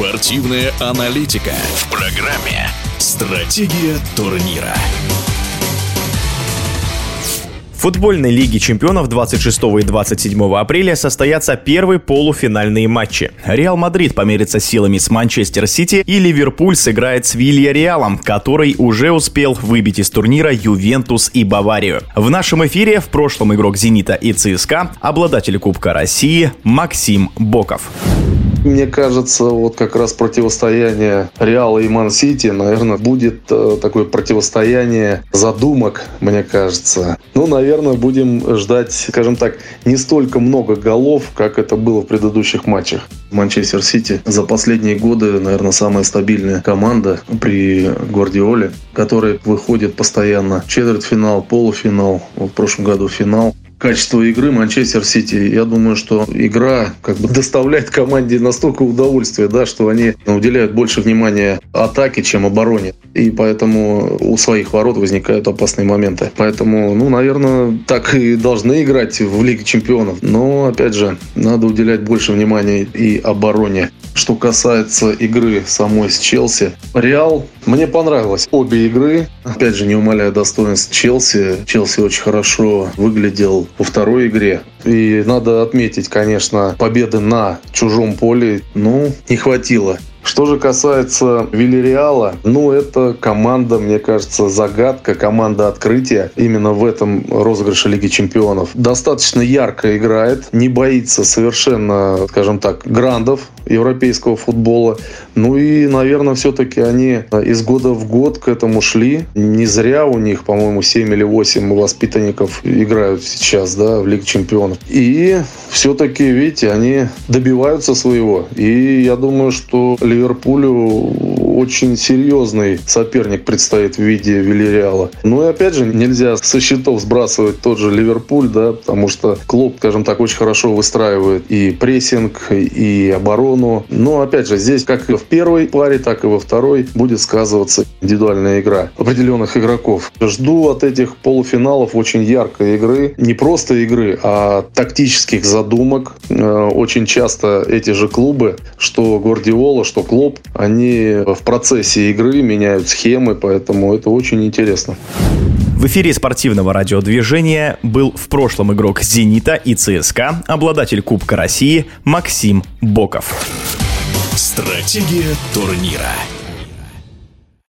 Спортивная аналитика в программе «Стратегия турнира». В футбольной Лиге чемпионов 26 и 27 апреля состоятся первые полуфинальные матчи. Реал Мадрид померится силами с Манчестер Сити и Ливерпуль сыграет с Вильярреалом, который уже успел выбить из турнира Ювентус и Баварию. В нашем эфире в прошлом игрок «Зенита» и ЦСКА обладатель Кубка России Максим Боков. Мне кажется, вот как раз противостояние Реала и Ман-Сити, наверное, будет э, такое противостояние задумок, мне кажется. Ну, наверное, будем ждать, скажем так, не столько много голов, как это было в предыдущих матчах. Манчестер Сити за последние годы, наверное, самая стабильная команда при Гвардиоле, которая выходит постоянно. Четвертьфинал, полуфинал, в прошлом году финал качество игры Манчестер Сити. Я думаю, что игра как бы доставляет команде настолько удовольствия, да, что они уделяют больше внимания атаке, чем обороне. И поэтому у своих ворот возникают опасные моменты. Поэтому, ну, наверное, так и должны играть в Лиге Чемпионов. Но, опять же, надо уделять больше внимания и обороне. Что касается игры самой с Челси, Реал, мне понравилось обе игры. Опять же, не умаляя достоинств Челси. Челси очень хорошо выглядел во второй игре. И надо отметить, конечно, победы на чужом поле, ну, не хватило. Что же касается Вильяреала, ну, это команда, мне кажется, загадка, команда открытия именно в этом розыгрыше Лиги Чемпионов. Достаточно ярко играет, не боится совершенно, скажем так, грандов европейского футбола. Ну и, наверное, все-таки они из года в год к этому шли. Не зря у них, по-моему, 7 или 8 воспитанников играют сейчас да, в Лиге Чемпионов. И все-таки, видите, они добиваются своего. И я думаю, что Ливерпулю очень серьезный соперник предстоит в виде Вильяреала. Ну и опять же, нельзя со счетов сбрасывать тот же Ливерпуль, да, потому что Клоп, скажем так, очень хорошо выстраивает и прессинг, и оборону. Но опять же, здесь как в первой паре, так и во второй будет сказываться индивидуальная игра определенных игроков. Жду от этих полуфиналов очень яркой игры. Не просто игры, а тактических задумок. Э, очень часто эти же клубы, что Гвардиола, что Клоп, они в процессе игры меняют схемы, поэтому это очень интересно. В эфире спортивного радиодвижения был в прошлом игрок «Зенита» и ЦСКА, обладатель Кубка России Максим Боков. Стратегия турнира.